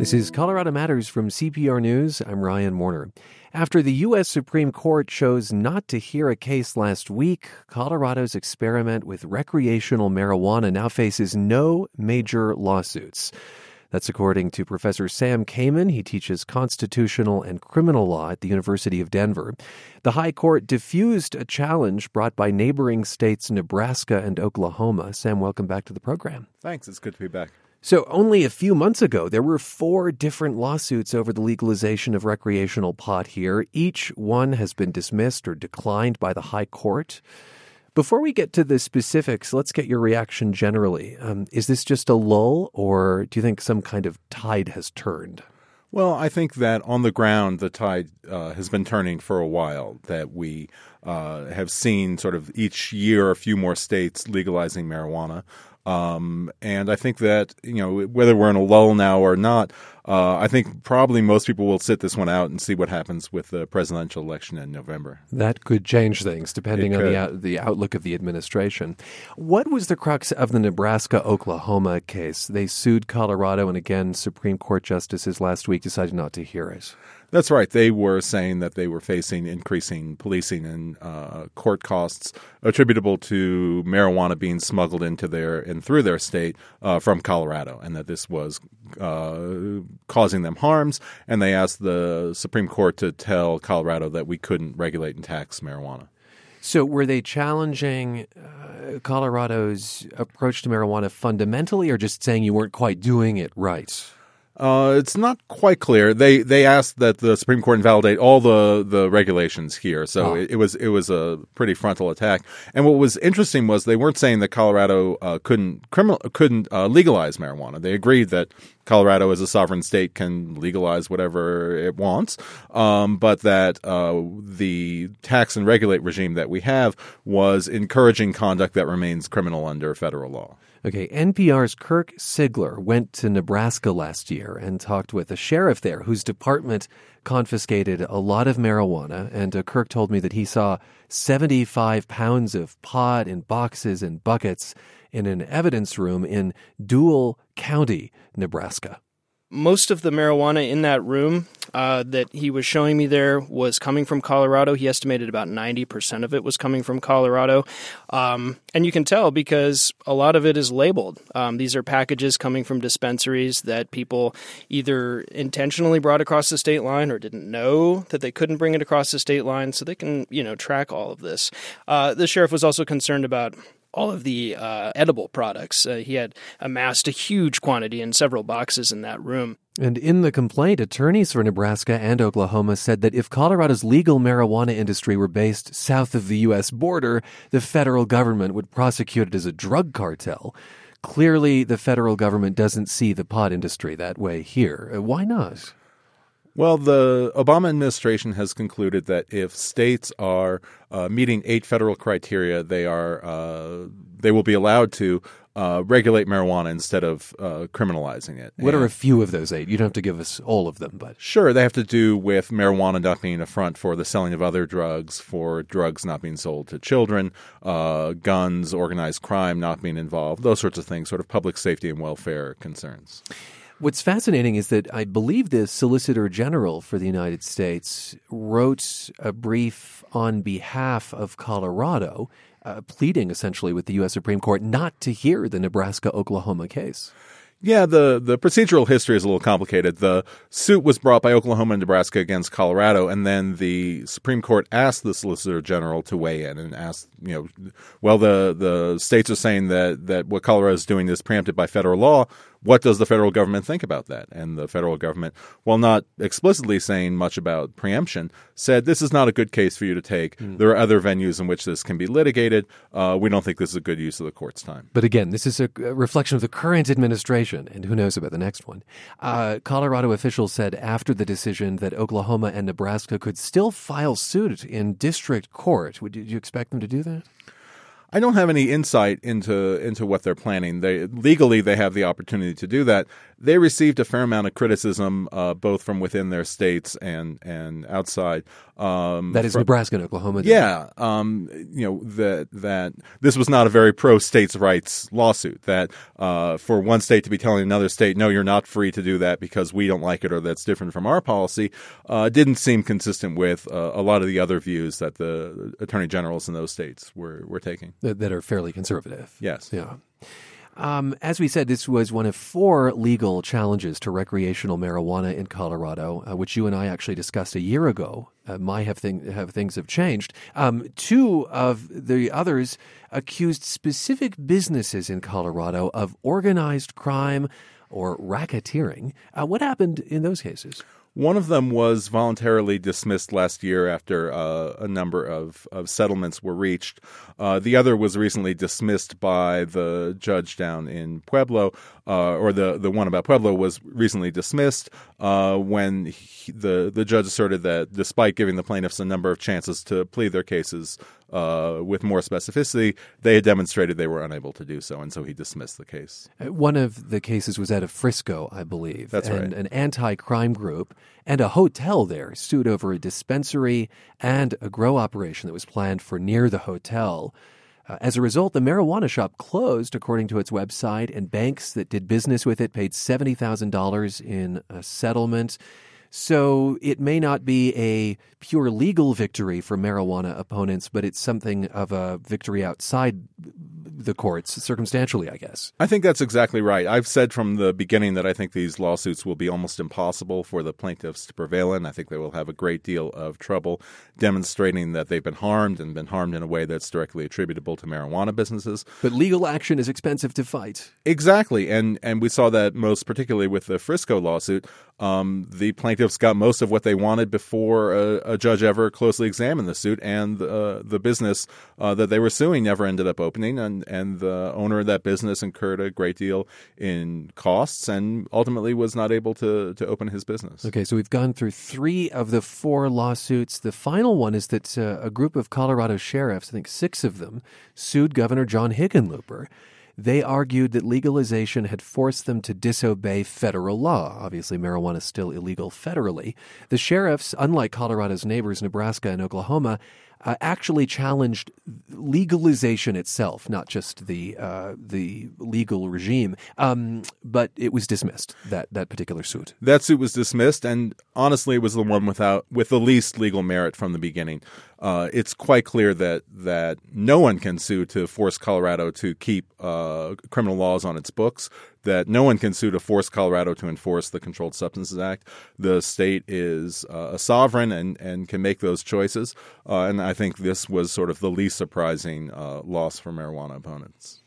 This is Colorado Matters from CPR News. I'm Ryan Warner. After the U.S. Supreme Court chose not to hear a case last week, Colorado's experiment with recreational marijuana now faces no major lawsuits. That's according to Professor Sam Kamin. He teaches constitutional and criminal law at the University of Denver. The High Court diffused a challenge brought by neighboring states Nebraska and Oklahoma. Sam, welcome back to the program. Thanks. It's good to be back. So, only a few months ago, there were four different lawsuits over the legalization of recreational pot here. Each one has been dismissed or declined by the High Court. Before we get to the specifics, let's get your reaction generally. Um, is this just a lull, or do you think some kind of tide has turned? Well, I think that on the ground, the tide uh, has been turning for a while. That we uh, have seen sort of each year a few more states legalizing marijuana. Um, and I think that you know whether we're in a lull now or not, uh, I think probably most people will sit this one out and see what happens with the presidential election in November. That could change things depending on the out, the outlook of the administration. What was the crux of the Nebraska Oklahoma case? They sued Colorado, and again, Supreme Court justices last week decided not to hear it. That's right. They were saying that they were facing increasing policing and uh, court costs attributable to marijuana being smuggled into their and through their state uh, from Colorado, and that this was uh, causing them harms. And they asked the Supreme Court to tell Colorado that we couldn't regulate and tax marijuana. So, were they challenging uh, Colorado's approach to marijuana fundamentally, or just saying you weren't quite doing it right? Uh, it's not quite clear. They they asked that the Supreme Court invalidate all the, the regulations here, so oh. it, it, was it was a pretty frontal attack. And what was interesting was they weren't saying that Colorado uh, couldn't criminal couldn't uh, legalize marijuana. They agreed that Colorado, as a sovereign state, can legalize whatever it wants, um, but that uh, the tax and regulate regime that we have was encouraging conduct that remains criminal under federal law. Okay, NPR's Kirk Siegler went to Nebraska last year and talked with a sheriff there whose department confiscated a lot of marijuana. And uh, Kirk told me that he saw 75 pounds of pot in boxes and buckets in an evidence room in Deuel County, Nebraska most of the marijuana in that room uh, that he was showing me there was coming from Colorado. He estimated about 90% of it was coming from Colorado. Um, and you can tell because a lot of it is labeled. Um, these are packages coming from dispensaries that people either intentionally brought across the state line or didn't know that they couldn't bring it across the state line. So they can, you know, track all of this. Uh, the sheriff was also concerned about all of the uh, edible products. Uh, he had amassed a huge quantity in several boxes in that room. And in the complaint, attorneys for Nebraska and Oklahoma said that if Colorado's legal marijuana industry were based south of the U.S. border, the federal government would prosecute it as a drug cartel. Clearly, the federal government doesn't see the pot industry that way here. Uh, why not? Well, the Obama administration has concluded that if states are uh, meeting eight federal criteria, they are uh, they will be allowed to uh, regulate marijuana instead of uh, criminalizing it. What and are a few of those eight? You don't have to give us all of them, but sure, they have to do with marijuana not being a front for the selling of other drugs, for drugs not being sold to children, uh, guns, organized crime not being involved, those sorts of things, sort of public safety and welfare concerns. What's fascinating is that I believe the Solicitor General for the United States wrote a brief on behalf of Colorado, uh, pleading essentially with the U.S. Supreme Court not to hear the Nebraska Oklahoma case. Yeah, the, the procedural history is a little complicated. The suit was brought by Oklahoma and Nebraska against Colorado, and then the Supreme Court asked the Solicitor General to weigh in and asked, you know, well, the, the states are saying that, that what Colorado is doing is preempted by federal law what does the federal government think about that? And the federal government, while not explicitly saying much about preemption, said this is not a good case for you to take. Mm. There are other venues in which this can be litigated. Uh, we don't think this is a good use of the court's time. But again, this is a reflection of the current administration, and who knows about the next one. Uh, Colorado officials said after the decision that Oklahoma and Nebraska could still file suit in district court. Would you expect them to do that? I don't have any insight into into what they're planning. They legally they have the opportunity to do that. They received a fair amount of criticism, uh, both from within their states and and outside. Um, that is from, Nebraska and Oklahoma. Yeah, um, you know that that this was not a very pro states' rights lawsuit. That uh, for one state to be telling another state, no, you're not free to do that because we don't like it or that's different from our policy, uh, didn't seem consistent with uh, a lot of the other views that the attorney generals in those states were were taking that, that are fairly conservative. Yes. Yeah. Um, as we said, this was one of four legal challenges to recreational marijuana in Colorado, uh, which you and I actually discussed a year ago. Uh, my have, thing, have things have changed. Um, two of the others accused specific businesses in Colorado of organized crime or racketeering. Uh, what happened in those cases? One of them was voluntarily dismissed last year after uh, a number of, of settlements were reached. Uh, the other was recently dismissed by the judge down in Pueblo, uh, or the, the one about Pueblo was recently dismissed uh, when he, the, the judge asserted that despite giving the plaintiffs a number of chances to plead their cases uh, with more specificity, they had demonstrated they were unable to do so, and so he dismissed the case. Uh, one of the cases was out of Frisco, I believe. That's and right. An anti crime group and a hotel there sued over a dispensary and a grow operation that was planned for near the hotel. Uh, as a result, the marijuana shop closed, according to its website, and banks that did business with it paid $70,000 in a settlement. So it may not be a pure legal victory for marijuana opponents, but it's something of a victory outside the courts, circumstantially, I guess. I think that's exactly right. I've said from the beginning that I think these lawsuits will be almost impossible for the plaintiffs to prevail in. I think they will have a great deal of trouble demonstrating that they've been harmed and been harmed in a way that's directly attributable to marijuana businesses. But legal action is expensive to fight. Exactly. And and we saw that most particularly with the Frisco lawsuit. Um, the plaintiffs got most of what they wanted before a, a judge ever closely examined the suit, and uh, the business uh, that they were suing never ended up opening, and, and the owner of that business incurred a great deal in costs and ultimately was not able to, to open his business. Okay, so we've gone through three of the four lawsuits. The final one is that uh, a group of Colorado sheriffs, I think six of them, sued Governor John Hickenlooper they argued that legalization had forced them to disobey federal law. Obviously, marijuana is still illegal federally. The sheriffs, unlike Colorado's neighbors, Nebraska and Oklahoma, uh, actually challenged legalization itself, not just the uh, the legal regime. Um, but it was dismissed that that particular suit. That suit was dismissed, and honestly, it was the one without with the least legal merit from the beginning. Uh, it's quite clear that that no one can sue to force Colorado to keep uh, criminal laws on its books that no one can sue to force Colorado to enforce the Controlled Substances Act. The state is uh, a sovereign and, and can make those choices. Uh, and I think this was sort of the least surprising uh, loss for marijuana opponents.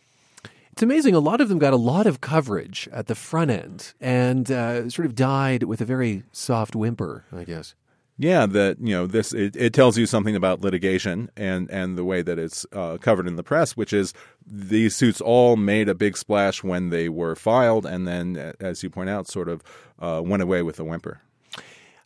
It's amazing. A lot of them got a lot of coverage at the front end and uh, sort of died with a very soft whimper, I guess. Yeah, that you know this it, it, tells you something about litigation and and the way that it's uh, covered in the press, which is these suits all made a big splash when they were filed, and then, as you point out, sort of uh, went away with a whimper.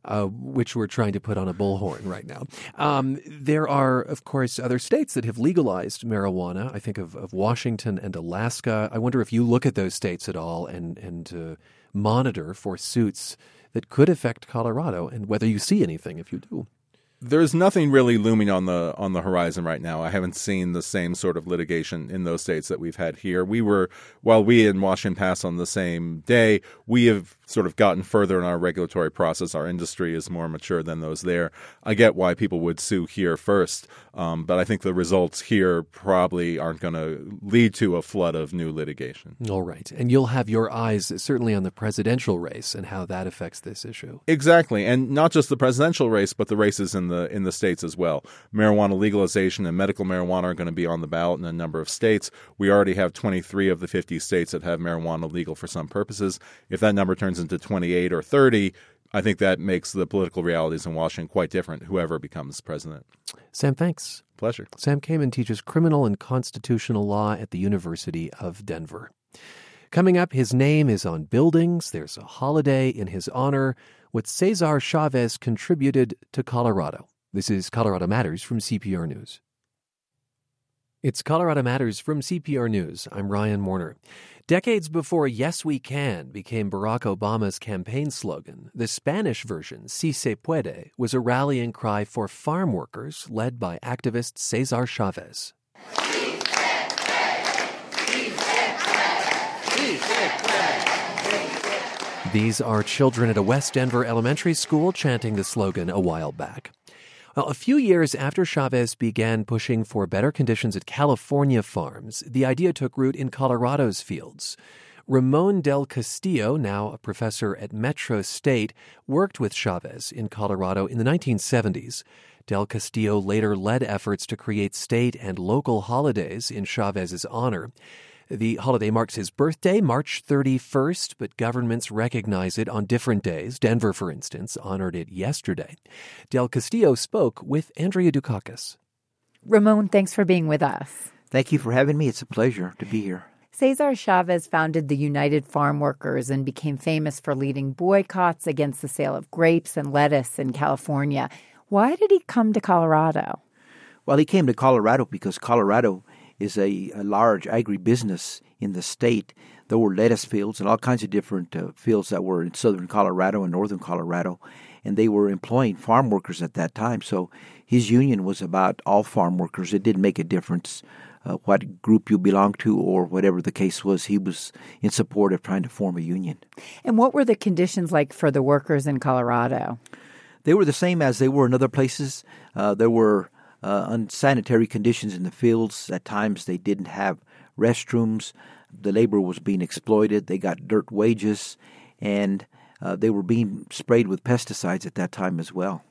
Uh, which we're trying to put on a bullhorn right now. Um, there are, of course, other states that have legalized marijuana. I think of, of, Washington and Alaska. I wonder if you look at those states at all and and uh, monitor for suits that could affect Colorado, and whether you see anything if you do there's nothing really looming on the on the horizon right now. I haven't seen the same sort of litigation in those states that we've had here. We were while we in Washington pass on the same day, we have sort of gotten further in our regulatory process. Our industry is more mature than those there. I get why people would sue here first, um, but I think the results here probably aren't going to lead to a flood of new litigation. All right, and you'll have your eyes certainly on the presidential race and how that affects this issue. Exactly, and not just the presidential race, but the races in the in the states as well. Marijuana legalization and medical marijuana are going to be on the ballot in a number of states. We already have 23 of the 50 states that have marijuana legal for some purposes. If that number turns into 28 or 30, I think that makes the political realities in Washington quite different, whoever becomes president. Sam, thanks. Pleasure. Sam Kamin teaches criminal and constitutional law at the University of Denver. Coming up, his name is on buildings. There's a holiday in his honor what Cesar Chavez contributed to Colorado. This is Colorado Matters from CPR News. It's Colorado Matters from CPR News. I'm Ryan Warner. Decades before Yes We Can became Barack Obama's campaign slogan, the Spanish version, Si se puede, was a rallying cry for farm workers led by activist Cesar Chavez. These are children at a West Denver elementary school chanting the slogan a while back. Well, a few years after Chavez began pushing for better conditions at California farms, the idea took root in Colorado's fields. Ramon del Castillo, now a professor at Metro State, worked with Chavez in Colorado in the 1970s. Del Castillo later led efforts to create state and local holidays in Chavez's honor. The holiday marks his birthday, March 31st, but governments recognize it on different days. Denver, for instance, honored it yesterday. Del Castillo spoke with Andrea Dukakis. Ramon, thanks for being with us. Thank you for having me. It's a pleasure to be here. Cesar Chavez founded the United Farm Workers and became famous for leading boycotts against the sale of grapes and lettuce in California. Why did he come to Colorado? Well, he came to Colorado because Colorado is a, a large agribusiness in the state. There were lettuce fields and all kinds of different uh, fields that were in southern Colorado and northern Colorado, and they were employing farm workers at that time. So his union was about all farm workers. It didn't make a difference uh, what group you belonged to or whatever the case was. He was in support of trying to form a union. And what were the conditions like for the workers in Colorado? They were the same as they were in other places. Uh, there were uh, unsanitary conditions in the fields. At times, they didn't have restrooms. The labor was being exploited. They got dirt wages, and uh, they were being sprayed with pesticides at that time as well.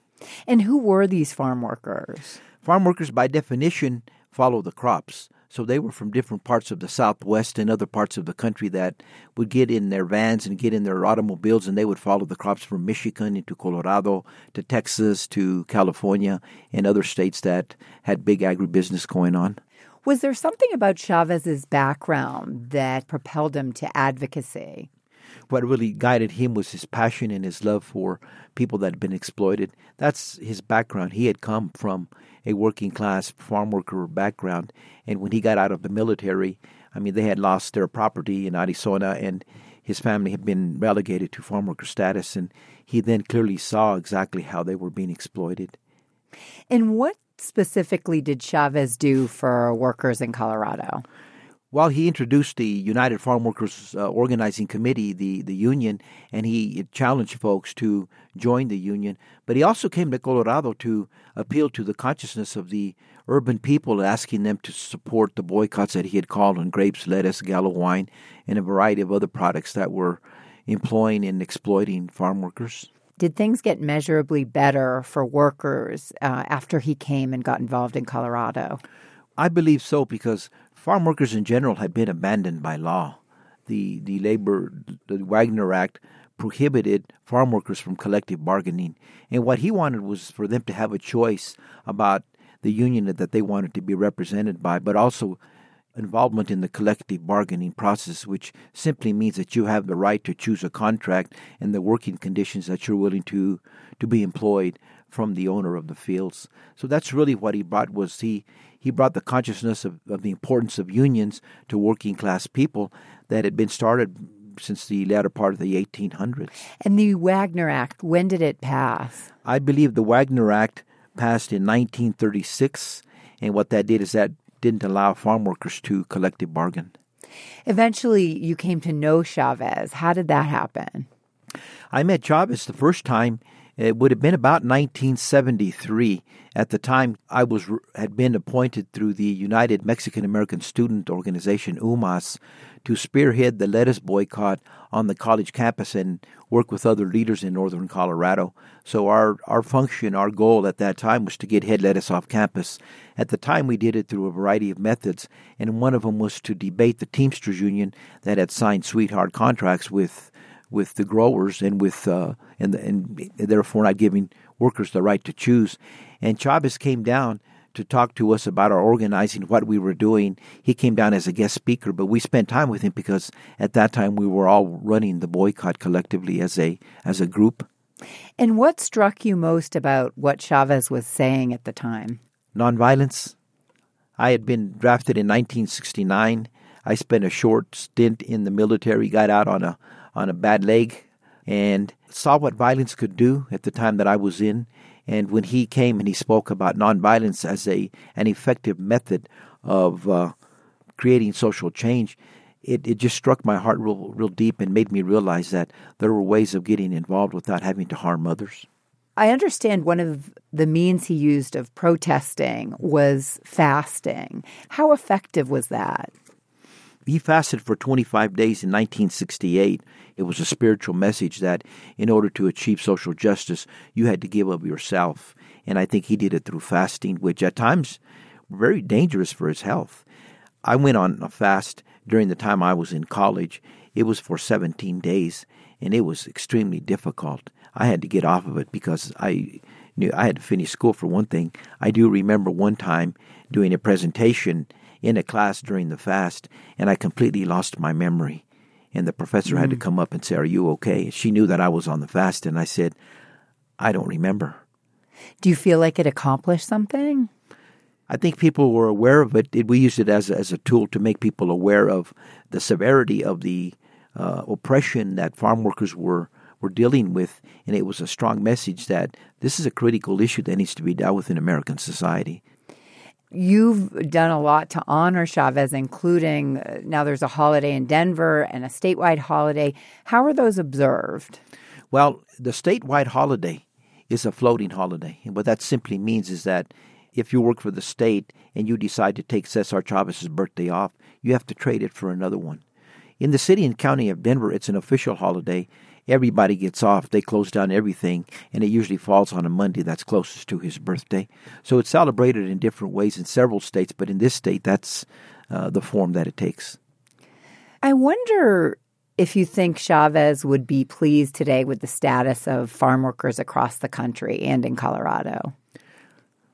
And who were these farm workers? Farm workers, by definition, follow the crops. So they were from different parts of the Southwest and other parts of the country that would get in their vans and get in their automobiles and they would follow the crops from Michigan into Colorado to Texas to California and other states that had big agribusiness going on. Was there something about Chavez's background that propelled him to advocacy? What really guided him was his passion and his love for people that had been exploited. That's his background. He had come from a working class farm worker background. And when he got out of the military, I mean, they had lost their property in Arizona and his family had been relegated to farm worker status. And he then clearly saw exactly how they were being exploited. And what specifically did Chavez do for workers in Colorado? Well, he introduced the United Farm Workers uh, Organizing Committee, the, the union, and he challenged folks to join the union. But he also came to Colorado to appeal to the consciousness of the urban people, asking them to support the boycotts that he had called on grapes, lettuce, Gallo wine, and a variety of other products that were employing and exploiting farm workers. Did things get measurably better for workers uh, after he came and got involved in Colorado? I believe so because farm workers in general had been abandoned by law. The the labor the Wagner Act prohibited farm workers from collective bargaining, and what he wanted was for them to have a choice about the union that they wanted to be represented by, but also involvement in the collective bargaining process, which simply means that you have the right to choose a contract and the working conditions that you're willing to to be employed from the owner of the fields. So that's really what he brought was he he brought the consciousness of, of the importance of unions to working class people that had been started since the latter part of the 1800s. And the Wagner Act, when did it pass? I believe the Wagner Act passed in 1936, and what that did is that didn't allow farm workers to collective bargain. Eventually, you came to know Chavez. How did that happen? I met Chavez the first time it would have been about 1973. At the time, I was had been appointed through the United Mexican American Student Organization (UMAS) to spearhead the lettuce boycott on the college campus and work with other leaders in northern Colorado. So our our function, our goal at that time was to get head lettuce off campus. At the time, we did it through a variety of methods, and one of them was to debate the Teamsters Union that had signed sweetheart contracts with with the growers and with uh, and, and therefore not giving workers the right to choose. And Chavez came down to talk to us about our organizing, what we were doing. He came down as a guest speaker, but we spent time with him because at that time we were all running the boycott collectively as a as a group. And what struck you most about what Chavez was saying at the time? Nonviolence, I had been drafted in 1969. I spent a short stint in the military, got out on a on a bad leg, and saw what violence could do at the time that I was in. And when he came and he spoke about nonviolence as a an effective method of uh, creating social change, it, it just struck my heart real real deep and made me realize that there were ways of getting involved without having to harm others. I understand one of the means he used of protesting was fasting. How effective was that? He fasted for 25 days in 1968. It was a spiritual message that in order to achieve social justice, you had to give up yourself. And I think he did it through fasting, which at times very dangerous for his health. I went on a fast during the time I was in college. It was for 17 days, and it was extremely difficult. I had to get off of it because I knew I had to finish school for one thing. I do remember one time doing a presentation in a class during the fast, and I completely lost my memory. And the professor mm-hmm. had to mm. come up and say, Are you okay? She knew that I was on the fast, and I said, I don't remember. Do you feel like it accomplished something? I think people were aware of it. We used it as a, as a tool to make people aware of the severity of the uh, oppression that farm workers were were dealing with, and it was a strong message that this is a critical issue that needs to be dealt with in American society. You've done a lot to honor Chavez, including uh, now there's a holiday in Denver and a statewide holiday. How are those observed? Well, the statewide holiday is a floating holiday. And what that simply means is that if you work for the state and you decide to take Cesar Chavez's birthday off, you have to trade it for another one. In the city and county of Denver, it's an official holiday. Everybody gets off. They close down everything, and it usually falls on a Monday that's closest to his birthday. So it's celebrated in different ways in several states, but in this state, that's uh, the form that it takes. I wonder if you think Chavez would be pleased today with the status of farm workers across the country and in Colorado.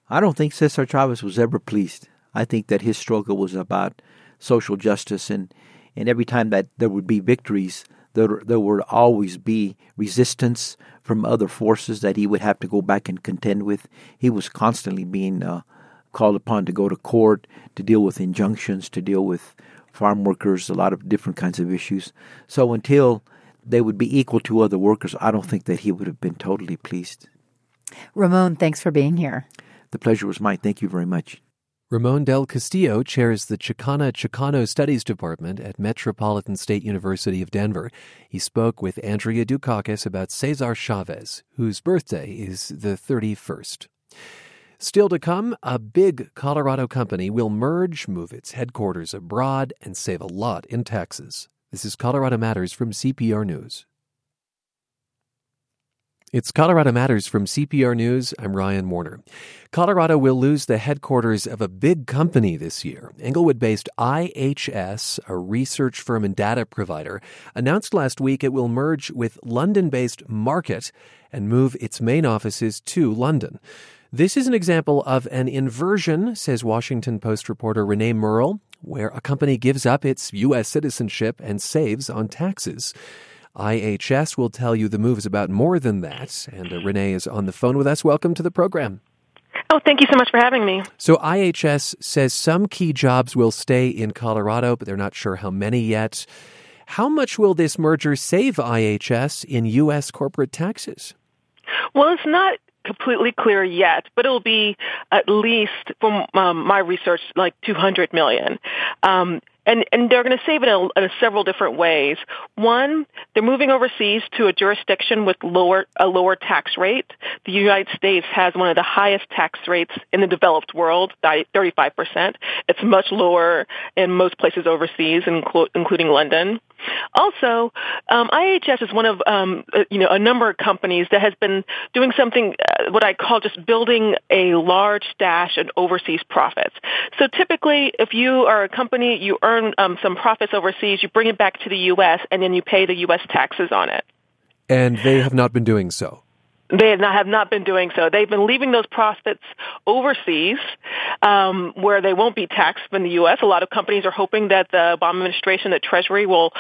I don't think Cesar Chavez was ever pleased. I think that his struggle was about social justice, and, and every time that there would be victories, there, there would always be resistance from other forces that he would have to go back and contend with. He was constantly being uh, called upon to go to court, to deal with injunctions, to deal with farm workers, a lot of different kinds of issues. So until they would be equal to other workers, I don't think that he would have been totally pleased. Ramon, thanks for being here. The pleasure was mine. Thank you very much. Ramon Del Castillo chairs the Chicana Chicano Studies Department at Metropolitan State University of Denver. He spoke with Andrea Dukakis about Cesar Chavez, whose birthday is the 31st. Still to come, a big Colorado company will merge, move its headquarters abroad, and save a lot in taxes. This is Colorado Matters from CPR News. It's Colorado Matters from CPR News. I'm Ryan Warner. Colorado will lose the headquarters of a big company this year. Englewood based IHS, a research firm and data provider, announced last week it will merge with London based Markit and move its main offices to London. This is an example of an inversion, says Washington Post reporter Renae Merle, where a company gives up its U.S. citizenship and saves on taxes. IHS will tell you the move is about more than that. And uh, Renae is on the phone with us. Welcome to the program. Oh, thank you so much for having me. So, IHS says some key jobs will stay in Colorado, but they're not sure how many yet. How much will this merger save IHS in U.S. corporate taxes? Well, it's not completely clear yet, but it'll be at least, from um, my research, like 200 million. Um, and and they're going to save it in, in several different ways. One, they're moving overseas to a jurisdiction with lower a lower tax rate. The United States has one of the highest tax rates in the developed world, 35 percent. It's much lower in most places overseas, including London. Also, um, IHS is one of um, uh, you know a number of companies that has been doing something uh, what I call just building a large stash of overseas profits. So typically, if you are a company, you earn um, some profits overseas, you bring it back to the U.S. and then you pay the U.S. taxes on it. And they have not been doing so. They have not, have not been doing so. They've been leaving those profits overseas, um, where they won't be taxed in the U.S. A lot of companies are hoping that the Obama administration, the Treasury, will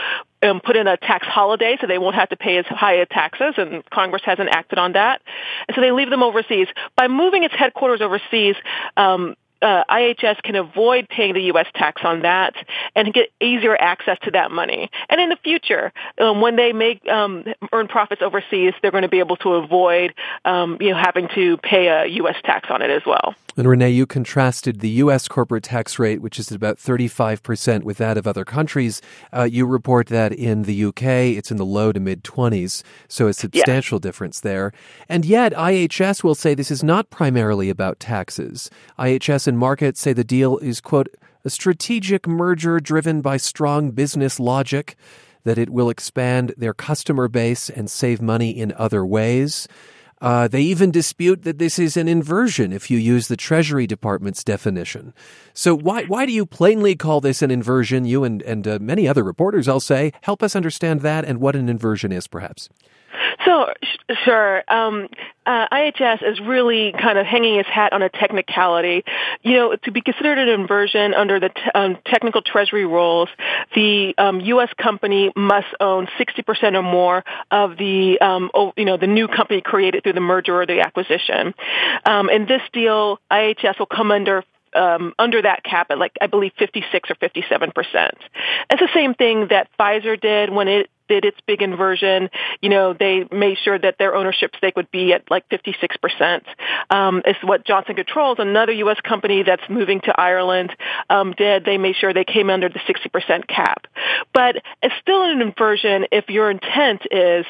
um, put in a tax holiday so they won't have to pay as high taxes, and Congress hasn't acted on that. And so they leave them overseas. By moving its headquarters overseas, um, uh, IHS can avoid paying the U.S. tax on that and get easier access to that money. And in the future, um, when they make um, earn profits overseas, they're going to be able to avoid um, you know having to pay a U.S. tax on it as well. And Renae, you contrasted the U.S. corporate tax rate, which is at about 35%, with that of other countries. Uh, you report that in the UK, it's in the low to mid 20s, so a substantial yeah. difference there. And yet, IHS will say this is not primarily about taxes. IHS markets say the deal is, quote, a strategic merger driven by strong business logic, that it will expand their customer base and save money in other ways. Uh, they even dispute that this is an inversion if you use the Treasury Department's definition. So why why do you plainly call this an inversion? You and and uh, many other reporters, I'll say, help us understand that and what an inversion is, perhaps. So, sure. Um, uh, IHS is really kind of hanging its hat on a technicality. You know, to be considered an inversion under the t- um, technical treasury rules, the um, U.S. company must own 60% or more of the, um, oh, you know, the new company created through the merger or the acquisition. Um, in this deal, IHS will come under um, under that cap at like I believe 56 or 57 percent. It's the same thing that Pfizer did when it did its big inversion. You know, they made sure that their ownership stake would be at like 56 percent. Um, is what Johnson Controls, another U.S. company that's moving to Ireland, um, did. They made sure they came under the 60 percent cap. But it's still an inversion if your intent is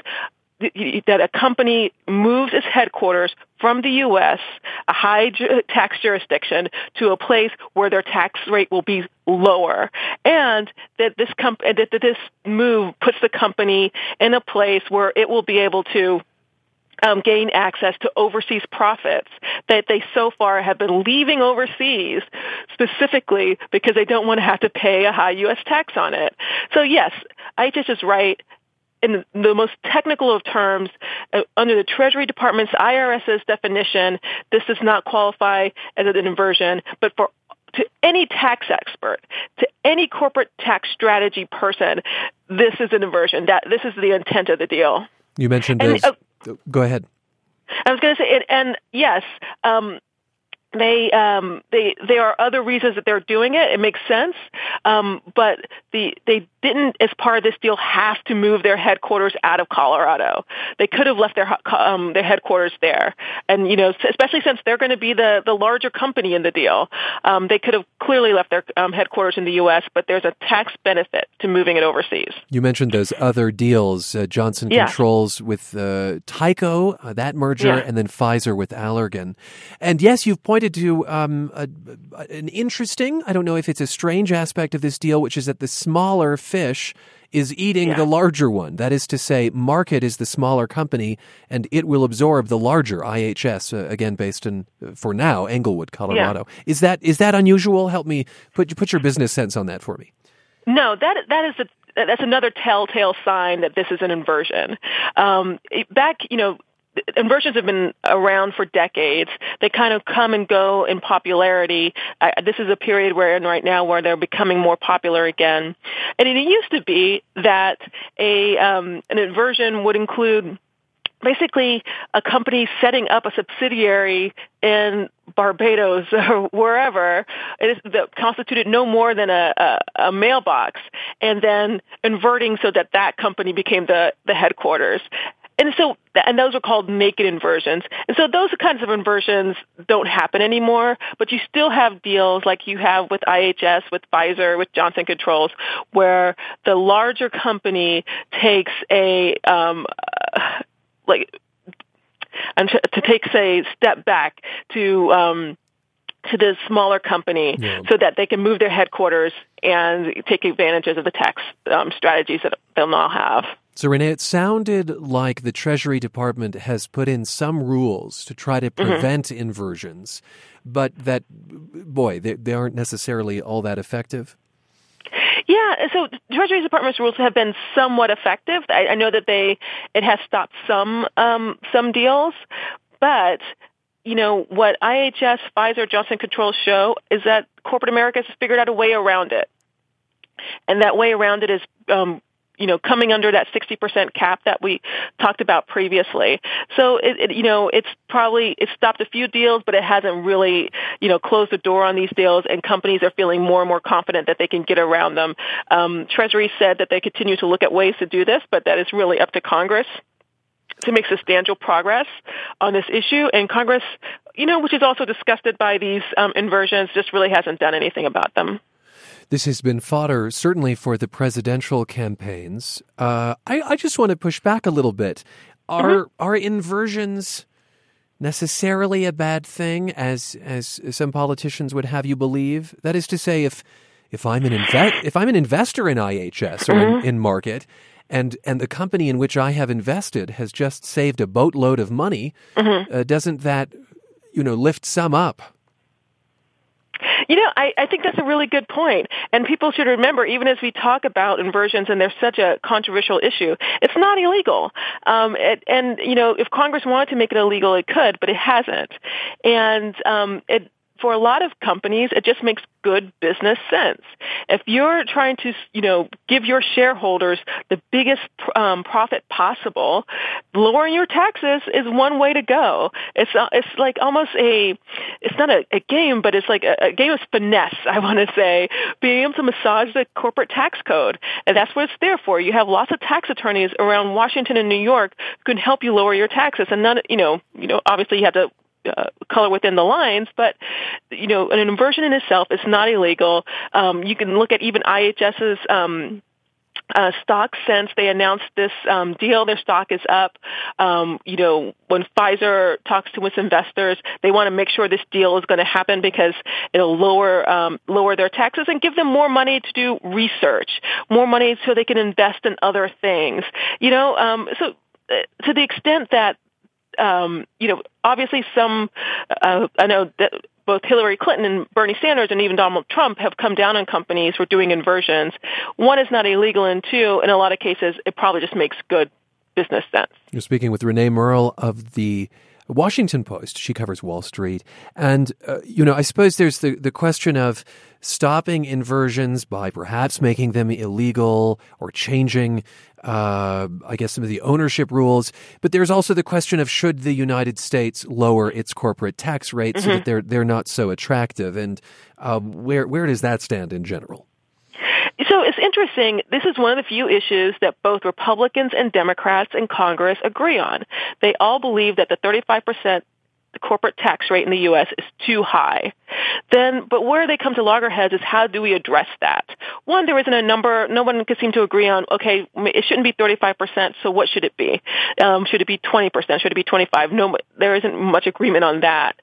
that a company moves its headquarters from the U.S., a high tax jurisdiction, to a place where their tax rate will be lower, and that this comp- that this move puts the company in a place where it will be able to um, gain access to overseas profits that they so far have been leaving overseas specifically because they don't want to have to pay a high U.S. tax on it. So yes, IHS is right in the most technical of terms, uh, under the Treasury Department's IRS's definition, this does not qualify as an inversion, but for to any tax expert, to any corporate tax strategy person, this is an inversion. That this is the intent of the deal. You mentioned. And, uh, go ahead. I was going to say, and, and yes, um, they um, they there are other reasons that they're doing it. It makes sense, um, but the they didn't, as part of this deal, have to move their headquarters out of Colorado. They could have left their um, their headquarters there, and you know, especially since they're going to be the the larger company in the deal, um, they could have clearly left their um, headquarters in the U.S. But there's a tax benefit to moving it overseas. You mentioned those other deals: uh, Johnson yeah. Controls with uh, Tyco, uh, that merger, yeah. and then Pfizer with Allergan. And yes, you've pointed to um, a, an interesting, I don't know if it's a strange aspect of this deal, which is that the smaller fish is eating yeah. the larger one. That is to say, Markit is the smaller company, and it will absorb the larger IHS. Uh, again, based in uh, for now Englewood, Colorado. Yeah. Is that is that unusual? Help me put put your business sense on that for me. No, that that is a that's another telltale sign that this is an inversion. Um, back, you know, inversions have been around for decades. They kind of come and go in popularity. I, this is a period we're in right now, where they're becoming more popular again. And it used to be that a um, an inversion would include basically a company setting up a subsidiary in Barbados or wherever is, that constituted no more than a, a, a mailbox, and then inverting so that that company became the, the headquarters. And so, and those are called naked inversions. And so those kinds of inversions don't happen anymore, but you still have deals like you have with IHS, with Pfizer, with Johnson Controls, where the larger company takes a, um, like, and to, to take, say, step back to, um, to the smaller company yeah. so that they can move their headquarters and take advantages of the tax um, strategies that they'll now have. So, Renae, it sounded like the Treasury Department has put in some rules to try to mm-hmm. prevent mm-hmm. inversions, but that, boy, they, they aren't necessarily all that effective. Yeah, so Treasury Department's rules have been somewhat effective. I, I know that they it has stopped some um, some deals, but you know what IHS, Pfizer, Johnson Controls show is that corporate America has figured out a way around it, and that way around it is um, you know, coming under that 60% cap that we talked about previously. So it, it, you know, it's probably, it's stopped a few deals, but it hasn't really, you know, closed the door on these deals and companies are feeling more and more confident that they can get around them. Um, Treasury said that they continue to look at ways to do this, but that is really up to Congress to make substantial progress on this issue. And Congress, you know, which is also disgusted by these um, inversions, just really hasn't done anything about them. This has been fodder, certainly for the presidential campaigns. Uh, I, I, just want to push back a little bit. Are mm-hmm. are inversions necessarily a bad thing, as as some politicians would have you believe? That is to say, if if I'm an inve- if I'm an investor in IHS or mm-hmm. in, in Markit, and and the company in which I have invested has just saved a boatload of money, mm-hmm. uh, doesn't that you know lift some up? You know, I, I think that's a really good point. And people should remember, even as we talk about inversions and they're such a controversial issue, it's not illegal. Um, it, and, you know, if Congress wanted to make it illegal, it could, but it hasn't. And um, it, for a lot of companies, it just makes good business sense. If you're trying to, you know, give your shareholders the biggest um, profit possible, lowering your taxes is one way to go. It's uh, it's like almost a, it's not a, a game, but it's like a, a game of finesse. I want to say being able to massage the corporate tax code, and that's what it's there for. You have lots of tax attorneys around Washington and New York who can help you lower your taxes, and none, you know, you know, obviously you have to uh, color within the lines, but you know, an inversion in itself is not illegal. Um, you can look at even IHS's um, uh, stock since they announced this um, deal. Their stock is up. Um, you know, when Pfizer talks to its investors, they want to make sure this deal is going to happen because it'll lower um, lower their taxes and give them more money to do research, more money so they can invest in other things. You know, um, so uh, to the extent that um, you know, obviously some, uh, I know that both Hillary Clinton and Bernie Sanders and even Donald Trump have come down on companies for doing inversions. One is not illegal, and two, in a lot of cases, it probably just makes good business sense. You're speaking with Renae Merle of the Washington Post. She covers Wall Street. And, uh, you know, I suppose there's the, the question of stopping inversions by perhaps making them illegal or changing, uh, I guess, some of the ownership rules. But there's also the question of should the United States lower its corporate tax rate mm-hmm. so that they're, they're not so attractive. And um, where, where does that stand in general? So it's interesting. This is one of the few issues that both Republicans and Democrats in Congress agree on. They all believe that the 35% corporate tax rate in the U.S. is too high. Then, but where they come to loggerheads is how do we address that? One, there isn't a number. No one can seem to agree on. Okay, it shouldn't be 35%. So what should it be? Um, should it be 20%? Should it be 25? No, there isn't much agreement on that.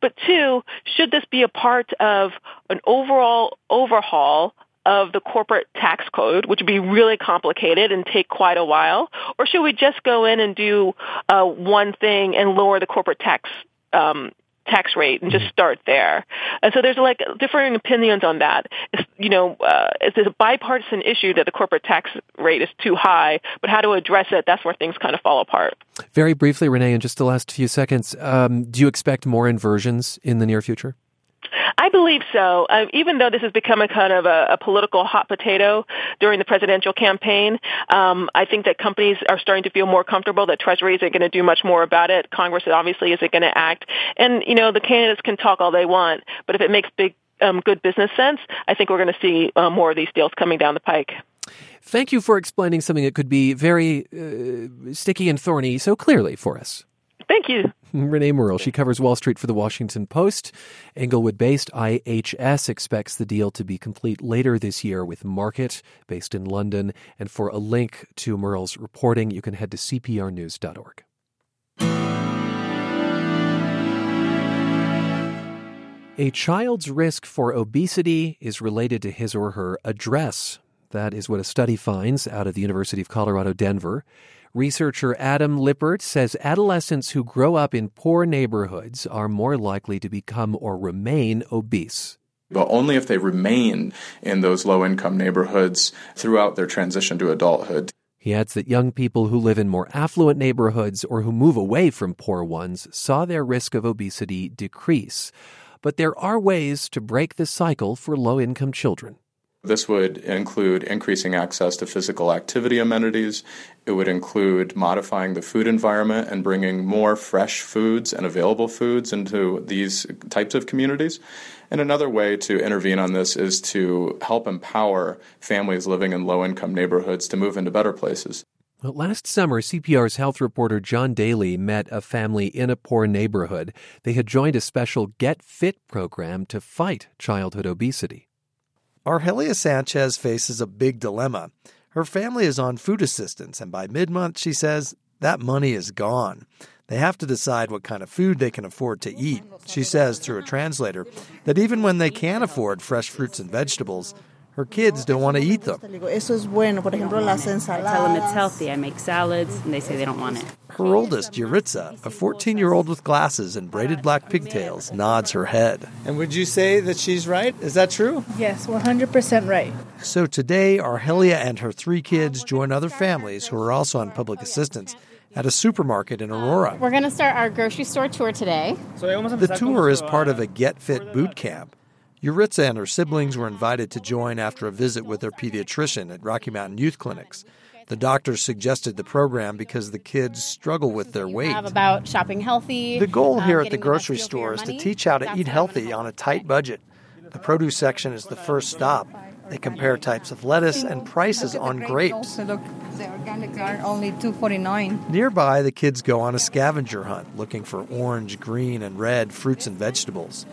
But two, should this be a part of an overall overhaul of the corporate tax code, which would be really complicated and take quite a while? Or should we just go in and do uh, one thing and lower the corporate tax um, tax rate and just mm-hmm. start there. And so there's like differing opinions on that. It's, you know, uh, it's a bipartisan issue that the corporate tax rate is too high, but how to address it, that's where things kind of fall apart. Very briefly, Renae, in just the last few seconds, um, do you expect more inversions in the near future? I believe so. Uh, even though this has become a kind of a, a political hot potato during the presidential campaign, um, I think that companies are starting to feel more comfortable that Treasury isn't going to do much more about it. Congress obviously isn't going to act, and you know the candidates can talk all they want, but if it makes big um, good business sense, I think we're going to see uh, more of these deals coming down the pike. Thank you for explaining something that could be very uh, sticky and thorny so clearly for us. Thank you. Renae Merle. She covers Wall Street for the Washington Post. Englewood based IHS expects the deal to be complete later this year with Markit, based in London. And for a link to Merle's reporting, you can head to cprnews.org. A child's risk for obesity is related to his or her address. That is what a study finds out of the University of Colorado, Denver. Researcher Adam Lippert says adolescents who grow up in poor neighborhoods are more likely to become or remain obese but only if they remain in those low income neighborhoods throughout their transition to adulthood. He adds that young people who live in more affluent neighborhoods or who move away from poor ones saw their risk of obesity decrease. But there are ways to break the cycle for low income children This would include increasing access to physical activity amenities. It would include modifying the food environment and bringing more fresh foods and available foods into these types of communities. And another way to intervene on this is to help empower families living in low income neighborhoods to move into better places. Well, last summer, CPR's health reporter John Daley met a family in a poor neighborhood. They had joined a special Get Fit program to fight childhood obesity. Argelia Sanchez faces a big dilemma. Her family is on food assistance, and by mid month, she says that money is gone. They have to decide what kind of food they can afford to eat. She says, through a translator, that even when they can afford fresh fruits and vegetables, her kids don't want to eat them. I tell them it's healthy. I make salads, and they say they don't want it. Her oldest, Yuritsa, a 14 year old with glasses and braided black pigtails, nods her head. And would you say that she's right? Is that true? Yes, 100% right. So today, Argelia and her three kids join other families who are also on public assistance at a supermarket in Aurora. We're going to start our grocery store tour today. The tour is part of a Get Fit boot camp. Yuritsa and her siblings were invited to join after a visit with their pediatrician at Rocky Mountain Youth Clinics. The doctors suggested the program because the kids struggle with their weight. About shopping healthy. The goal uh, here at the grocery best deal for store is to teach how to That's eat healthy on a tight budget. The produce section is the first stop. They compare types of lettuce and prices on grapes. Look, the organics are only 249. Nearby, the kids go on a scavenger hunt looking for orange, green, and red fruits and vegetables.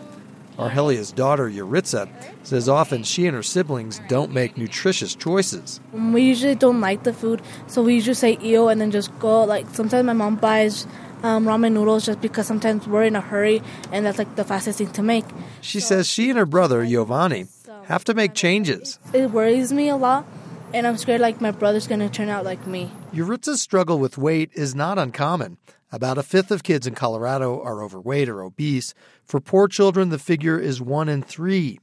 Argelia's daughter, Yuritsa, says often she and her siblings don't make nutritious choices. We usually don't like the food, so we usually say ew and then just go. Like sometimes my mom buys um, ramen noodles just because sometimes we're in a hurry and that's like the fastest thing to make. She says she and her brother, Giovanni, have to make changes. It worries me a lot, and I'm scared like my brother's gonna turn out like me. Yuritsa's struggle with weight is not uncommon. About a fifth of kids in Colorado are overweight or obese. For poor children, the figure is one in three.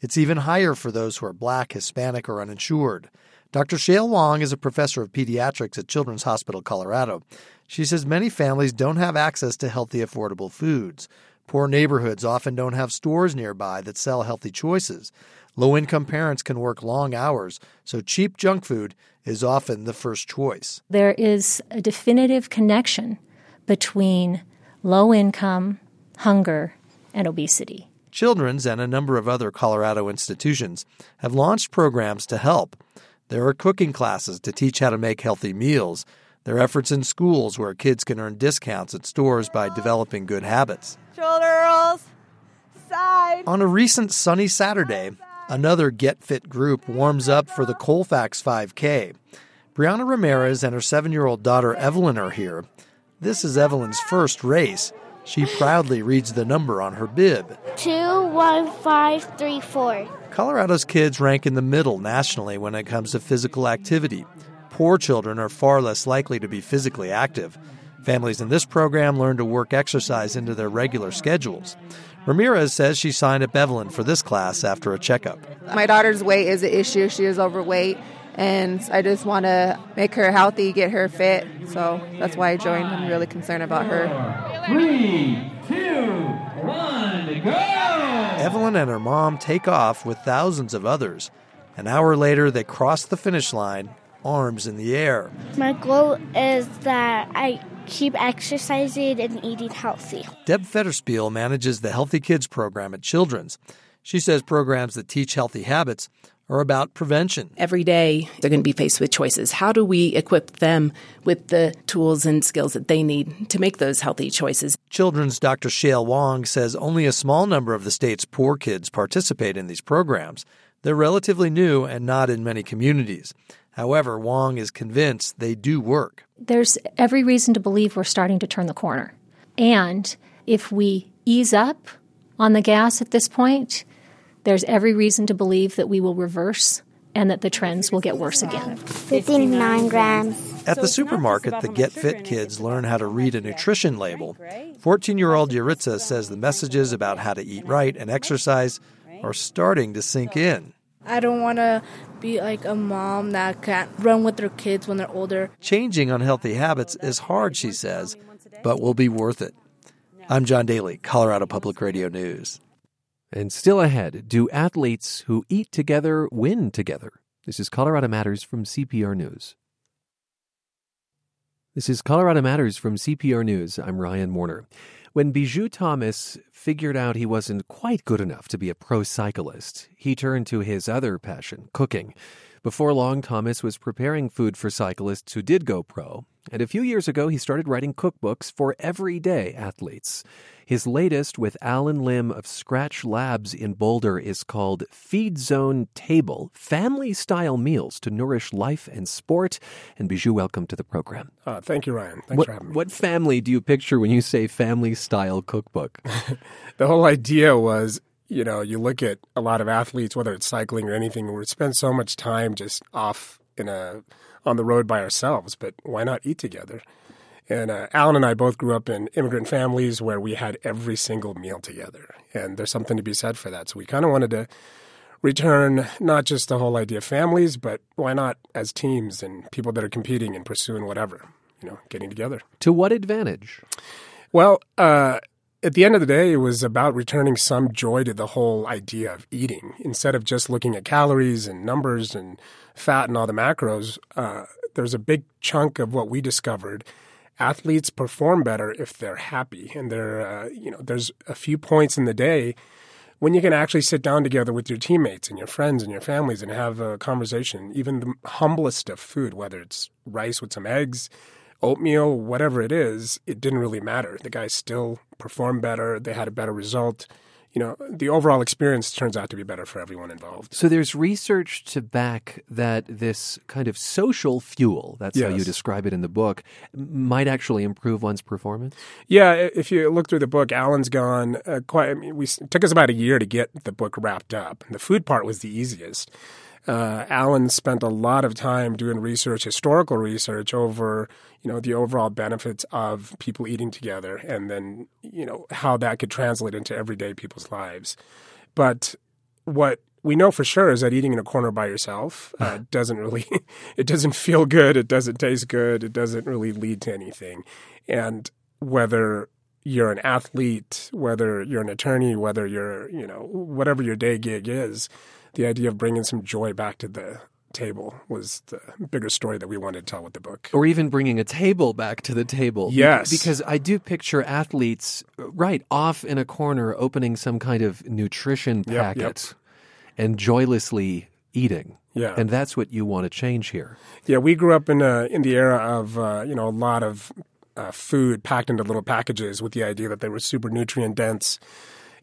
It's even higher for those who are black, Hispanic, or uninsured. Dr. Shale Wong is a professor of pediatrics at Children's Hospital Colorado. She says many families don't have access to healthy, affordable foods. Poor neighborhoods often don't have stores nearby that sell healthy choices. Low income parents can work long hours, so cheap junk food is often the first choice. There is a definitive connection between low income, hunger, and obesity. Children's and a number of other Colorado institutions have launched programs to help. There are cooking classes to teach how to make healthy meals. There are efforts in schools where kids can earn discounts at stores by developing good habits. Shoulder rolls. Side. On a recent sunny Saturday, another Get Fit group warms up for the Colfax 5K. Brianna Ramirez and her seven year old daughter Evelyn are here. This is Evelyn's first race. She proudly reads the number on her bib. Two, one, five, three, four. Colorado's kids rank in the middle nationally when it comes to physical activity. Poor children are far less likely to be physically active. Families in this program learn to work exercise into their regular schedules. Ramirez says she signed up Evelyn for this class after a checkup. My daughter's weight is an issue. She is overweight, and I just want to make her healthy, get her fit. So that's why I joined. I'm really concerned about her. Three, two, one, go! Evelyn and her mom take off with thousands of others. An hour later, they cross the finish line, arms in the air. My goal is that I keep exercising and eating healthy. Deb Fetterspiel manages the Healthy Kids program at Children's. She says programs that teach healthy habits are about prevention. Every day, they're going to be faced with choices. How do we equip them with the tools and skills that they need to make those healthy choices? Children's Dr. Shale Wong says only a small number of the state's poor kids participate in these programs. They're relatively new and not in many communities. However, Wong is convinced they do work. There's every reason to believe we're starting to turn the corner. And if we ease up on the gas at this point, there's every reason to believe that we will reverse and that the trends will get worse again. 59 grams. At the supermarket, the Get Fit kids learn how to read a nutrition label. 14 year old Yuritsa says the messages about how to eat right and exercise are starting to sink in. I don't want to be like a mom that can't run with their kids when they're older. Changing unhealthy habits is hard, she says, but will be worth it. I'm John Daley, Colorado Public Radio News. And still ahead, do athletes who eat together win together? This is Colorado Matters from CPR News. This is Colorado Matters from CPR News. I'm Ryan Warner. When Biju Thomas figured out he wasn't quite good enough to be a pro cyclist, he turned to his other passion, cooking. Before long, Thomas was preparing food for cyclists who did go pro, and a few years ago he started writing cookbooks for everyday athletes. His latest with Allen Lim of Skratch Labs in Boulder is called Feed Zone Table Family Style Meals to Nourish Life and Sport. And Biju, welcome to the program. Uh, thank you, Ryan. Thanks what, for having me. What family do you picture when you say family style cookbook? the whole idea was you know, you look at a lot of athletes, whether it's cycling or anything, we spend so much time just off in a on the road by ourselves. But why not eat together? And uh, Allen and I both grew up in immigrant families where we had every single meal together, and there's something to be said for that. So we kind of wanted to return not just the whole idea of families, but why not as teams and people that are competing and pursuing whatever, you know, getting together. To what advantage? Well, uh, at the end of the day, it was about returning some joy to the whole idea of eating instead of just looking at calories and numbers and fat and all the macros. Uh, there's a big chunk of what we discovered. Athletes perform better if they're happy, and there, uh, you know, there's a few points in the day when you can actually sit down together with your teammates and your friends and your families and have a conversation. Even the humblest of food, whether it's rice with some eggs, oatmeal, whatever it is, it didn't really matter. The guys still performed better. They had a better result. You know, the overall experience turns out to be better for everyone involved. So there's research to back that this kind of social fuel, that's yes. how you describe it in the book, might actually improve one's performance? Yeah, if you look through the book, Allen's gone uh, quite, I mean, we, it took us about a year to get the book wrapped up. The food part was the easiest uh, Allen spent a lot of time doing research, historical research over, you know, the overall benefits of people eating together, and then you know how that could translate into everyday people's lives. But what we know for sure is that eating in a corner by yourself uh, doesn't really, it doesn't feel good, it doesn't taste good, it doesn't really lead to anything, and whether you're an athlete, whether you're an attorney, whether you're, you know, whatever your day gig is, the idea of bringing some joy back to the table was the bigger story that we wanted to tell with the book. Or even bringing a table back to the table. Yes. Because I do picture athletes, right, off in a corner opening some kind of nutrition packet yep, yep. and joylessly eating. Yeah. And that's what you want to change here. Yeah, we grew up in, uh, in the era of, uh, you know, a lot of uh, food packed into little packages with the idea that they were super nutrient dense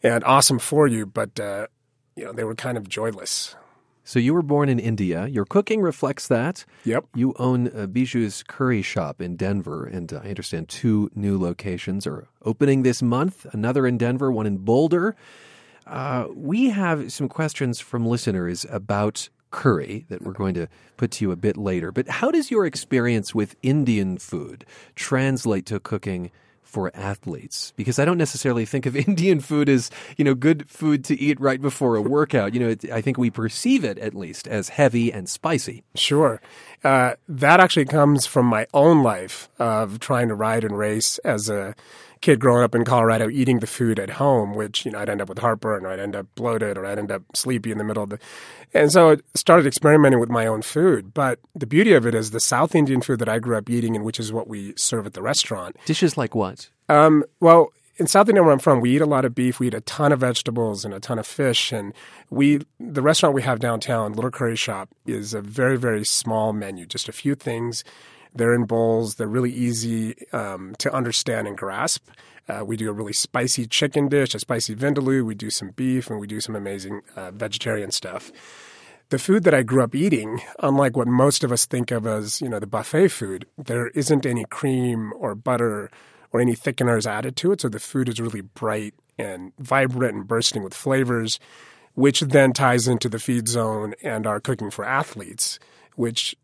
and awesome for you, but uh, you know, they were kind of joyless. So you were born in India. Your cooking reflects that. Yep. You own uh, Biju's Curry Shop in Denver, and uh, I understand two new locations are opening this month. Another in Denver, one in Boulder. Uh, we have some questions from listeners about curry that we're going to put to you a bit later. But how does your experience with Indian food translate to cooking for athletes because I don't necessarily think of Indian food as, you know, good food to eat right before a workout. You know, it, I think we perceive it at least as heavy and spicy. Sure. Uh, that actually comes from my own life of trying to ride and race as a kid growing up in Colorado eating the food at home, which, you know, I'd end up with heartburn or I'd end up bloated or I'd end up sleepy in the middle of the. And so I started experimenting with my own food. But the beauty of it is the South Indian food that I grew up eating and which is what we serve at the restaurant. Dishes like what? Um, well, in South India, where I'm from, we eat a lot of beef. We eat a ton of vegetables and a ton of fish. And we, the restaurant we have downtown, Little Curry Shop, is a very, very small menu, just a few things. They're in bowls. They're really easy um, to understand and grasp. Uh, we do a really spicy chicken dish, a spicy vindaloo. We do some beef, and we do some amazing uh, vegetarian stuff. The food that I grew up eating, unlike what most of us think of as you know the buffet food, there isn't any cream or butter or any thickeners added to it. So the food is really bright and vibrant and bursting with flavors, which then ties into the feed zone and our cooking for athletes, which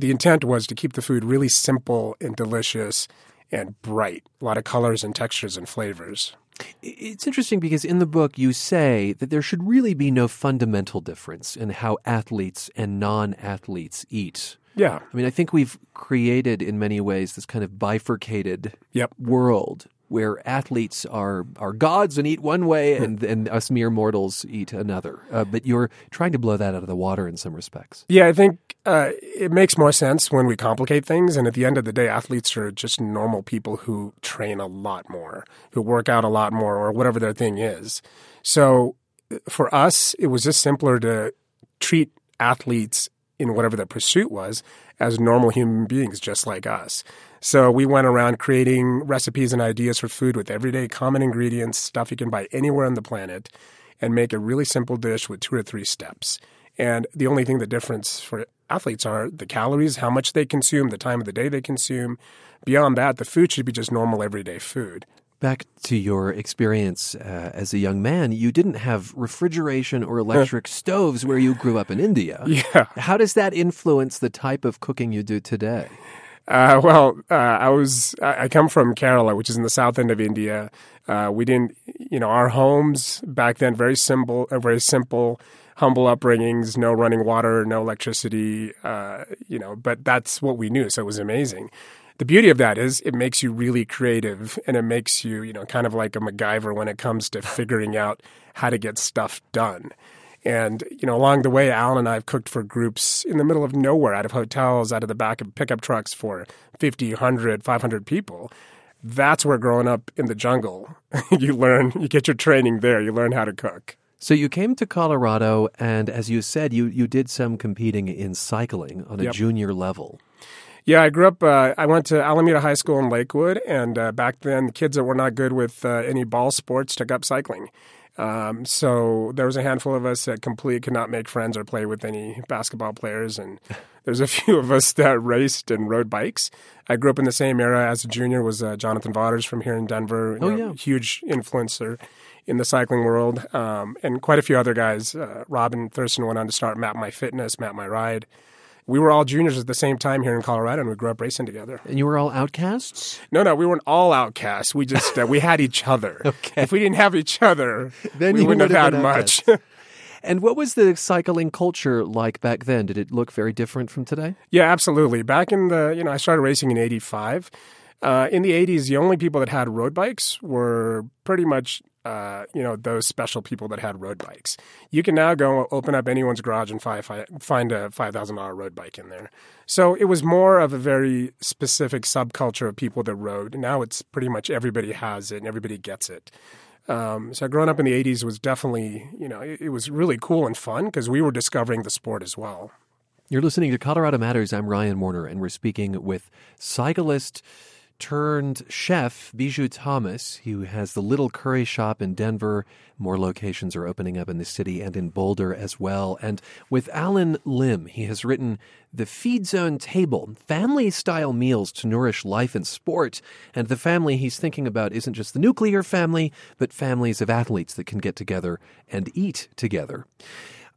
the intent was to keep the food really simple and delicious and bright, a lot of colors and textures and flavors. It's interesting because in the book you say that there should really be no fundamental difference in how athletes and non athletes eat. Yeah. I mean, I think we've created in many ways this kind of bifurcated yep. world where athletes are are gods and eat one way, and and us mere mortals eat another. Uh, but you're trying to blow that out of the water in some respects. Yeah, I think uh, it makes more sense when we complicate things. And at the end of the day, athletes are just normal people who train a lot more, who work out a lot more, or whatever their thing is. So for us, it was just simpler to treat athletes in whatever their pursuit was as normal human beings, just like us. So we went around creating recipes and ideas for food with everyday common ingredients, stuff you can buy anywhere on the planet, and make a really simple dish with two or three steps. And the only thing the difference for athletes are the calories, how much they consume, the time of the day they consume. Beyond that, the food should be just normal everyday food. Back to your experience uh, as a young man, you didn't have refrigeration or electric stoves where you grew up in India. Yeah. How does that influence the type of cooking you do today? Uh, well, uh, I was I come from Kerala, which is in the south end of India. Uh, we didn't, you know, our homes back then very simple, uh, very simple, humble upbringings. No running water, no electricity. Uh, you know, but that's what we knew, so it was amazing. The beauty of that is it makes you really creative, and it makes you, you know, kind of like a MacGyver when it comes to figuring out how to get stuff done. And, you know, along the way, Allen and I have cooked for groups in the middle of nowhere, out of hotels, out of the back of pickup trucks for 50, 100, 500 people. That's where growing up in the jungle, you learn, you get your training there, you learn how to cook. So you came to Colorado, and as you said, you, you did some competing in cycling on a Yep. junior level. Yeah, I grew up. Uh, I went to Alameda High School in Lakewood, and uh, back then, the kids that were not good with uh, any ball sports took up cycling. Um, so there was a handful of us that completely could not make friends or play with any basketball players, and there's a few of us that raced and rode bikes. I grew up in the same era as a junior. Was uh, Jonathan Vaughters from here in Denver? you Oh, know, yeah. huge influencer in the cycling world, um, and quite a few other guys. Uh, Robin Thurston went on to start Map My Fitness, Map My Ride. We were all juniors at the same time here in Colorado, and we grew up racing together. And you were all outcasts? No, no, we weren't all outcasts. We just uh, we had each other. Okay. If we didn't have each other, Then we you wouldn't would have have had much. And what was the cycling culture like back then? Did it look very different from today? yeah, absolutely. Back in the you know, I started racing in '85. Uh, in the '80s, the only people that had road bikes were pretty much. Uh, you know those special people that had road bikes. You can now go open up anyone's garage and fi- fi- find a five thousand dollar road bike in there. So it was more of a very specific subculture of people that rode. Now it's pretty much everybody has it and everybody gets it. Um, so growing up in the 80s was definitely, you know, it, it was really cool and fun because we were discovering the sport as well. You're listening to Colorado Matters. I'm Ryan Warner, and we're speaking with cyclist turned chef Biju Thomas, who has the Little Curry Shop in Denver. More locations are opening up in the city and in Boulder as well. And with Allen Lim, he has written The Feed Zone Table Family Style Meals to Nourish Life and Sport. And the family he's thinking about isn't just the nuclear family, but families of athletes that can get together and eat together.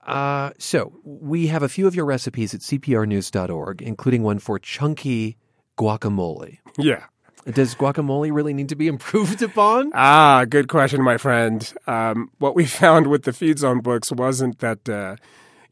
Uh, so we have a few of your recipes at cprnews.org, including one for chunky guacamole. Yeah. Does guacamole really need to be improved upon? Ah, good question, my friend. Um, what we found with the Feed Zone books wasn't that, uh,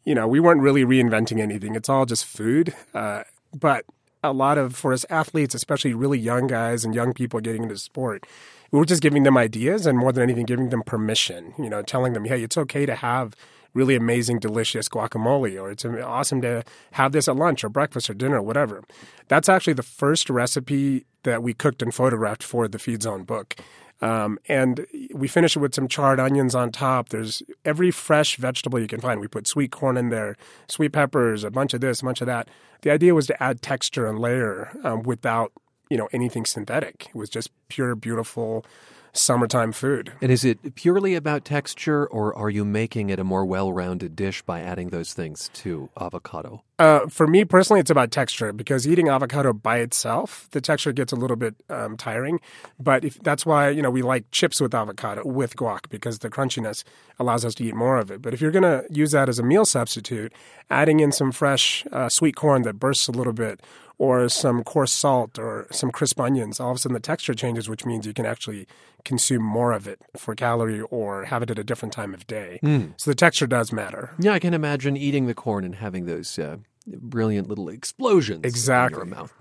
you know, we weren't really reinventing anything. It's all just food. Uh, but a lot of, for us athletes, especially really young guys and young people getting into sport, we were just giving them ideas and more than anything, giving them permission, you know, telling them, hey, it's okay to have really amazing, delicious guacamole, or it's awesome to have this at lunch or breakfast or dinner or whatever. That's actually the first recipe that we cooked and photographed for the Feed Zone book. Um, and we finish it with some charred onions on top. There's every fresh vegetable you can find. We put sweet corn in there, sweet peppers, a bunch of this, a bunch of that. The idea was to add texture and layer um, without, you know, anything synthetic. It was just pure, beautiful summertime food. And is it purely about texture, or are you making it a more well rounded dish by adding those things to avocado? Uh, for me personally, it's about texture because eating avocado by itself, the texture gets a little bit um, tiring. But if, that's why you know we like chips with avocado with guac because the crunchiness allows us to eat more of it. But if you're going to use that as a meal substitute, adding in some fresh uh, sweet corn that bursts a little bit, or some coarse salt, or some crisp onions, all of a sudden the texture changes, which means you can actually consume more of it for calorie or have it at a different time of day. Mm. So the texture does matter. Yeah, I can imagine eating the corn and having those uh, brilliant little explosions Exactly. in your mouth.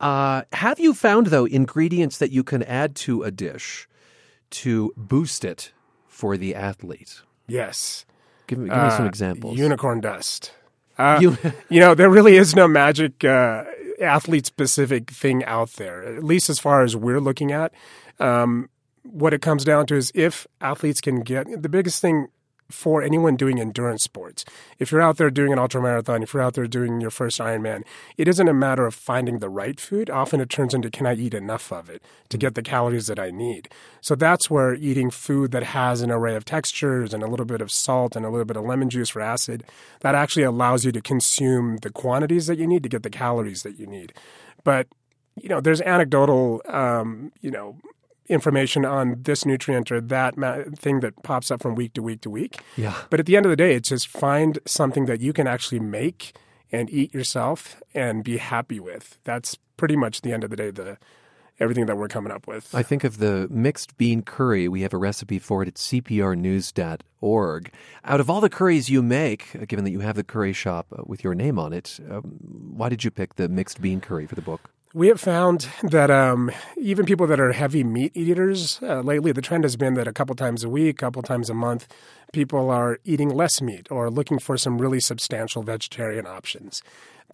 Uh, have you found, though, ingredients that you can add to a dish to boost it for the athlete? Yes. Give me, give me some Uh, examples. Unicorn dust. Uh, You- you know, there really is no magic uh, athlete specific thing out there, at least as far as we're looking at. Um, what it comes down to is if athletes can get the biggest thing for anyone doing endurance sports. If you're out there doing an ultra marathon, if you're out there doing your first Ironman, it isn't a matter of finding the right food. Often it turns into can I eat enough of it to get the calories that I need? So that's where eating food that has an array of textures and a little bit of salt and a little bit of lemon juice for acid, that actually allows you to consume the quantities that you need to get the calories that you need. But you know, there's anecdotal, um, you know, information on this nutrient or that ma- thing that pops up from week to week to week. Yeah. But at the end of the day, it's just find something that you can actually make and eat yourself and be happy with. That's pretty much the end of the day, the everything that we're coming up with. I think of the mixed bean curry. We have a recipe for it at cprnews.org. Out of all the curries you make, uh, given that you have the curry shop uh, with your name on it, um, why did you pick the mixed bean curry for the book? We have found that um, even people that are heavy meat eaters uh, lately, the trend has been that a couple times a week, a couple times a month, people are eating less meat or looking for some really substantial vegetarian options.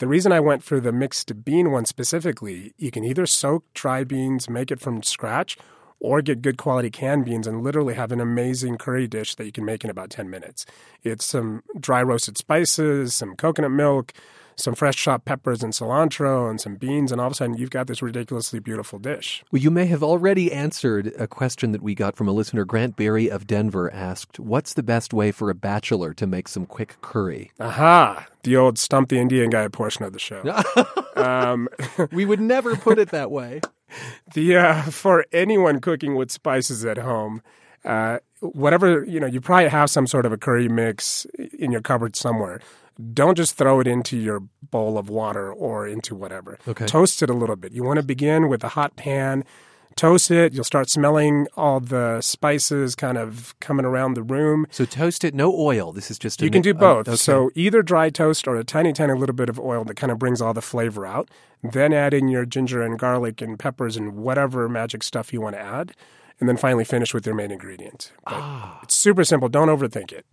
The reason I went for the mixed bean one specifically, you can either soak dry beans, make it from scratch, or get good quality canned beans and literally have an amazing curry dish that you can make in about 10 minutes. It's some dry roasted spices, some coconut milk, some fresh chopped peppers and cilantro, and some beans, and all of a sudden you've got this ridiculously beautiful dish. Well, you may have already answered a question that we got from a listener. Grant Berry of Denver asked, What's the best way for a bachelor to make some quick curry? Aha! The old stump the Indian guy portion of the show. um, we would never put it that way. the uh, for anyone cooking with spices at home, uh, whatever you know, you probably have some sort of a curry mix in your cupboard somewhere. Don't just throw it into your bowl of water or into whatever. Okay. Toast it a little bit. You want to begin with a hot pan. Toast it. You'll start smelling all the spices kind of coming around the room. So toast it, no oil. This is just a You can mi- do both. okay. So either dry toast or a tiny, tiny little bit of oil that kind of brings all the flavor out. Then add in your ginger and garlic and peppers and whatever magic stuff you want to add. And then finally finish with your main ingredient. Ah. It's super simple. Don't overthink it.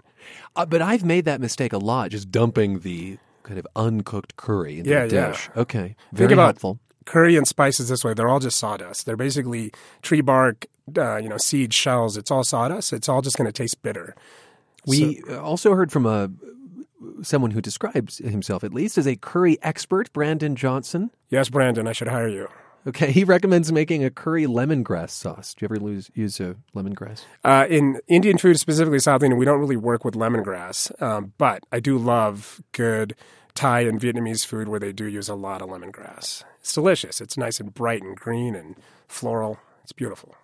Uh, but I've made that mistake a lot, just dumping the kind of uncooked curry into Yeah, the yeah. dish. Okay, Think very about helpful. curry and spices this way. They're all just sawdust. They're basically tree bark, uh, you know, seed shells. It's all sawdust. It's all just going to taste bitter. We uh, also heard from a someone who describes himself, at least, as a curry expert, Brandon Johnson. Yes, Brandon, I should hire you. Okay, he recommends making a curry lemongrass sauce. Do you ever lose, use a lemongrass? Uh, in Indian food, specifically South Indian, we don't really work with lemongrass, um, but I do love good Thai and Vietnamese food where they do use a lot of lemongrass. It's delicious. It's nice and bright and green and floral. It's beautiful.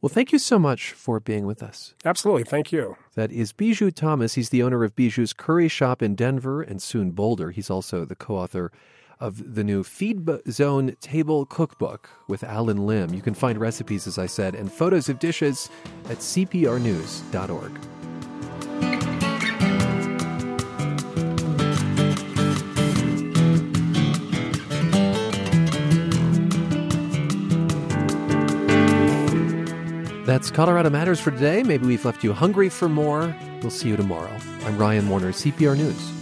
Well, thank you so much for being with us. Absolutely. Thank you. That is Biju Thomas. He's the owner of Biju's Curry Shop in Denver and soon Boulder. He's also the co author of the new Feed Zone Table Cookbook with Allen Lim. You can find recipes, as I said, and photos of dishes at cprnews.org. That's Colorado Matters for today. Maybe we've left you hungry for more. We'll see you tomorrow. I'm Ryan Warner, CPR News.